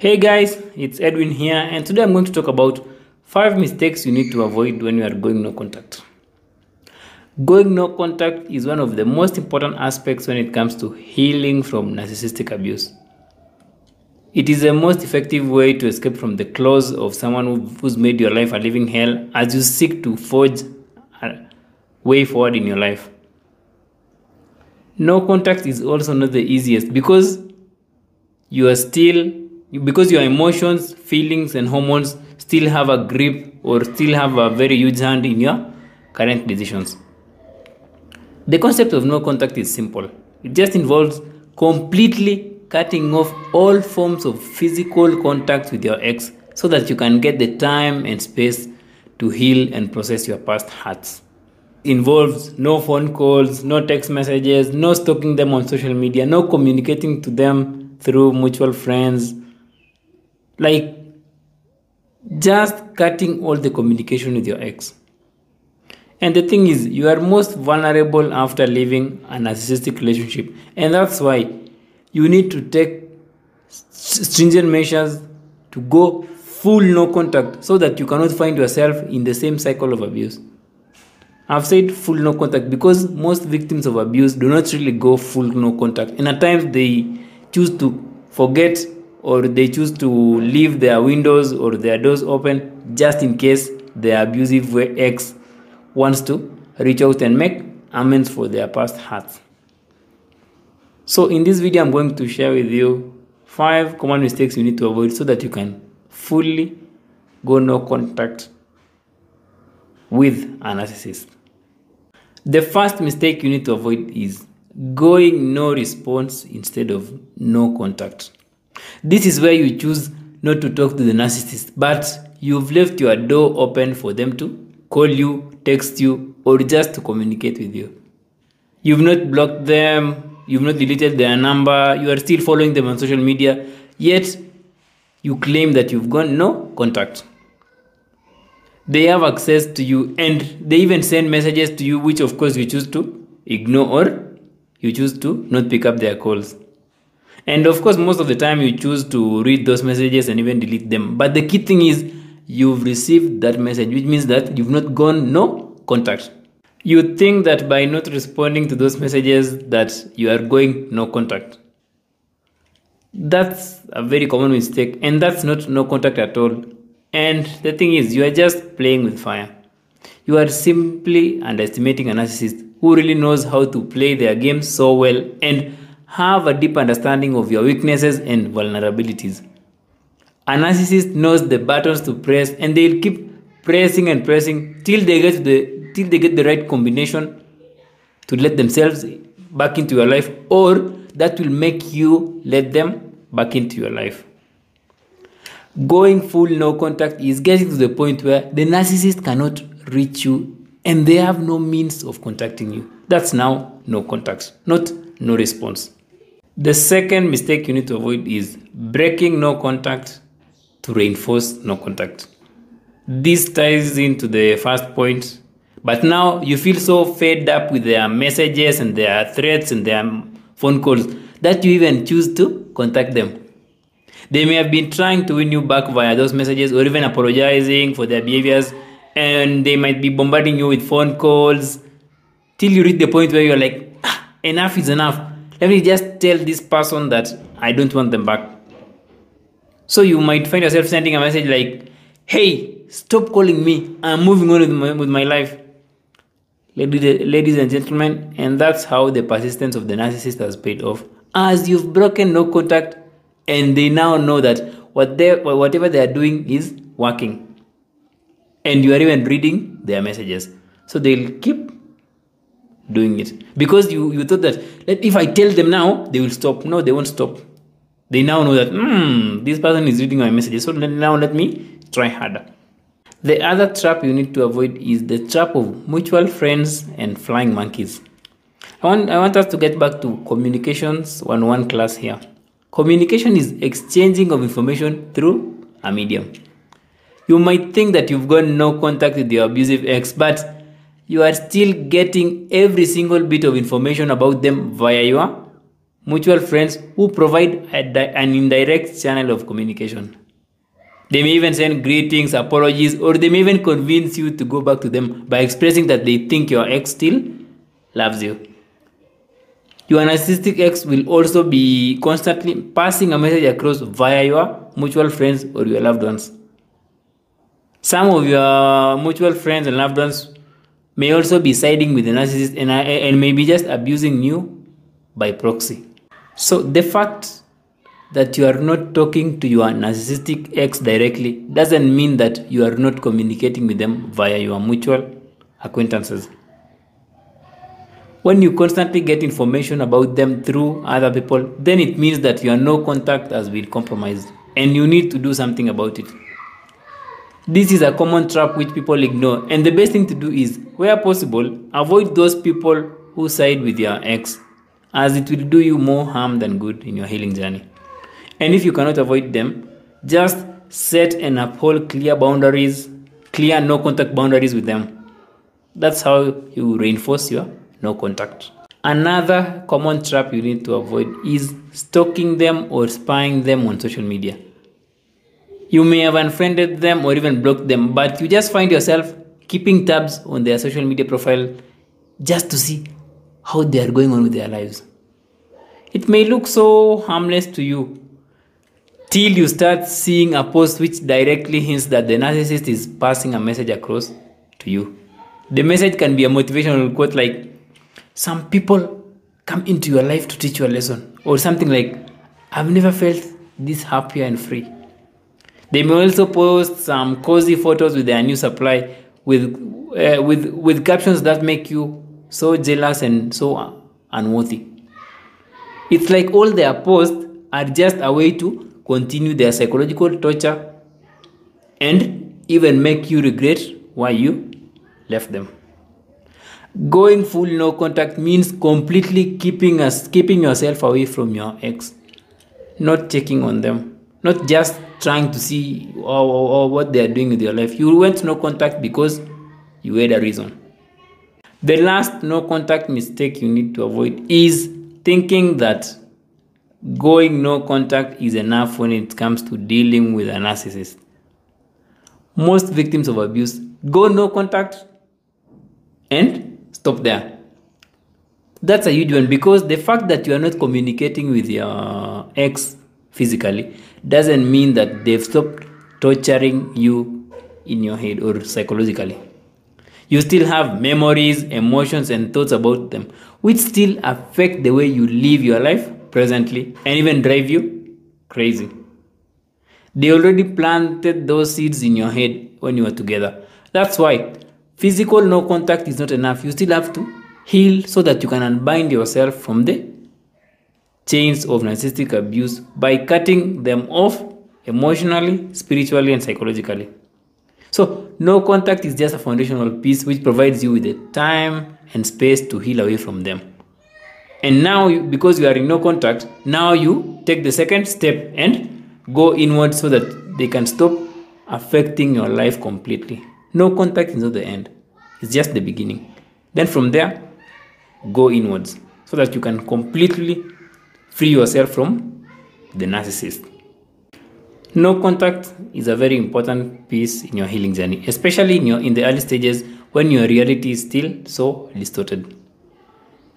Hey guys, it's Edwin here, and today I'm going to talk about five mistakes you need to avoid when you are going no contact. Going no contact is one of the most important aspects when it comes to healing from narcissistic abuse. It is the most effective way to escape from the claws of someone who's made your life a living hell as you seek to forge a way forward in your life. No contact is also not the easiest because you are still because your emotions, feelings, and hormones still have a grip or still have a very huge hand in your current decisions. The concept of no contact is simple. It just involves completely cutting off all forms of physical contact with your ex so that you can get the time and space to heal and process your past hurts. Involves no phone calls, no text messages, no stalking them on social media, no communicating to them through mutual friends, like just cutting all the communication with your ex. And the thing is, you are most vulnerable after leaving a narcissistic relationship. And that's why you need to take stringent measures to go full no contact so that you cannot find yourself in the same cycle of abuse. I've said full no contact because most victims of abuse do not really go full no contact. And at times they choose to forget or they choose to leave their windows or their doors open just in case their abusive ex wants to reach out and make amends for their past hurts. So in this video, I'm going to share with you five common mistakes you need to avoid so that you can fully go no contact with a narcissist. The first mistake you need to avoid is going no response instead of no contact. This is where you choose not to talk to the narcissist, but you've left your door open for them to call you, text you, or just to communicate with you. You've not blocked them, you've not deleted their number, you are still following them on social media, yet you claim that you've gone no contact. They have access to you and they even send messages to you, which of course you choose to ignore or you choose to not pick up their calls. And of course, most of the time you choose to read those messages and even delete them. But the key thing is you've received that message, which means that you've not gone no contact. You think that by not responding to those messages that you are going no contact. That's a very common mistake and that's not no contact at all. And the thing is you are just playing with fire. You are simply underestimating a narcissist who really knows how to play their game so well and have a deep understanding of your weaknesses and vulnerabilities. A narcissist knows the buttons to press and they'll keep pressing and pressing till they get the till they get the right combination to let themselves back into your life or that will make you let them back into your life. Going full no contact is getting to the point where the narcissist cannot reach you and they have no means of contacting you. That's now no contact, not no response. The second mistake you need to avoid is breaking no contact to reinforce no contact. This ties into the first point, but now you feel so fed up with their messages and their threats and their phone calls that you even choose to contact them. They may have been trying to win you back via those messages or even apologizing for their behaviors, and they might be bombarding you with phone calls till you reach the point where you're like, ah, enough is enough let me just tell this person that I don't want them back. So you might find yourself sending a message like, hey, stop calling me. I'm moving on with my, with my life. Ladies and gentlemen, and that's how the persistence of the narcissist has paid off. As you've broken no contact, and they now know that what they, whatever they are doing is working. And you are even reading their messages. So they'll keep doing it because you, you thought that if I tell them now, they will stop. No, they won't stop. They now know that, hmm, this person is reading my messages. So now let me try harder. The other trap you need to avoid is the trap of mutual friends and flying monkeys. I want, I want us to get back to communications one one class here. Communication is exchanging of information through a medium. You might think that you've got no contact with your abusive ex, but you are still getting every single bit of information about them via your mutual friends who provide an indirect channel of communication. They may even send greetings, apologies, or they may even convince you to go back to them by expressing that they think your ex still loves you. Your narcissistic ex will also be constantly passing a message across via your mutual friends or your loved ones. Some of your mutual friends and loved ones may also be siding with the narcissist and, uh, and may be just abusing you by proxy. So the fact that you are not talking to your narcissistic ex directly doesn't mean that you are not communicating with them via your mutual acquaintances. When you constantly get information about them through other people, then it means that your no contact has been compromised and you need to do something about it. This is a common trap which people ignore, and the best thing to do is, where possible, avoid those people who side with your ex, as it will do you more harm than good in your healing journey. And if you cannot avoid them, just set and uphold clear boundaries, clear no contact boundaries with them. That's how you reinforce your no contact. Another common trap you need to avoid is stalking them or spying them on social media. You may have unfriended them or even blocked them, but you just find yourself keeping tabs on their social media profile just to see how they are going on with their lives. It may look so harmless to you till you start seeing a post which directly hints that the narcissist is passing a message across to you. The message can be a motivational quote like, Some people come into your life to teach you a lesson, or something like, I've never felt this happier and free. They may also post some cozy photos with their new supply with, uh, with, with captions that make you so jealous and so unworthy. It's like all their posts are just a way to continue their psychological torture and even make you regret why you left them. Going full no contact means completely keeping us keeping yourself away from your ex, not checking on them, not just trying to see or, or, or what they are doing with your life. You went no contact because you had a reason. The last no contact mistake you need to avoid is thinking that going no contact is enough when it comes to dealing with a narcissist. Most victims of abuse go no contact and stop there. That's a huge one because the fact that you are not communicating with your ex physically doesn't mean that they've stopped torturing you in your head or psychologically. You still have memories, emotions, and thoughts about them, which still affect the way you live your life presently and even drive you crazy. They already planted those seeds in your head when you were together. That's why physical no contact is not enough. You still have to heal so that you can unbind yourself from the chains of narcissistic abuse by cutting them off emotionally, spiritually, and psychologically. So, no contact is just a foundational piece which provides you with the time and space to heal away from them. And now, because you are in no contact, now you take the second step and go inward so that they can stop affecting your life completely. No contact is not the end, it's just the beginning. Then from there, go inwards so that you can completely free yourself from the narcissist. No contact is a very important piece in your healing journey, especially in your in the early stages when your reality is still so distorted.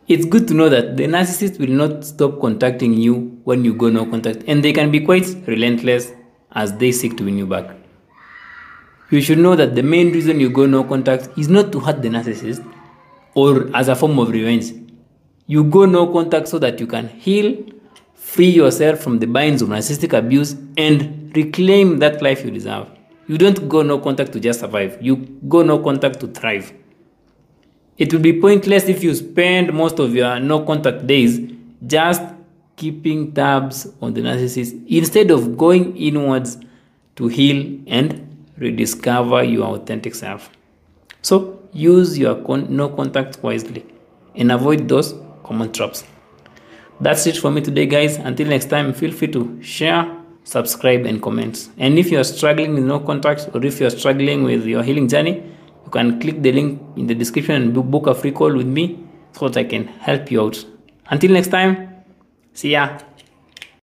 It's good to know that the narcissist will not stop contacting you when you go no contact, and they can be quite relentless as they seek to win you back. You should know that the main reason you go no contact is not to hurt the narcissist or as a form of revenge. You go no contact so that you can heal, free yourself from the binds of narcissistic abuse, and reclaim that life you deserve. You don't go no contact to just survive, you go no contact to thrive. It would be pointless if you spend most of your no contact days just keeping tabs on the narcissist instead of going inwards to heal and rediscover your authentic self. So use your con- no contact wisely and avoid those common traps. That's it for me today, guys. Until next time, feel free to share, subscribe, and comment. And if you are struggling with no contact or if you are struggling with your healing journey, you can click the link in the description and book a free call with me so that I can help you out. Until next time, see ya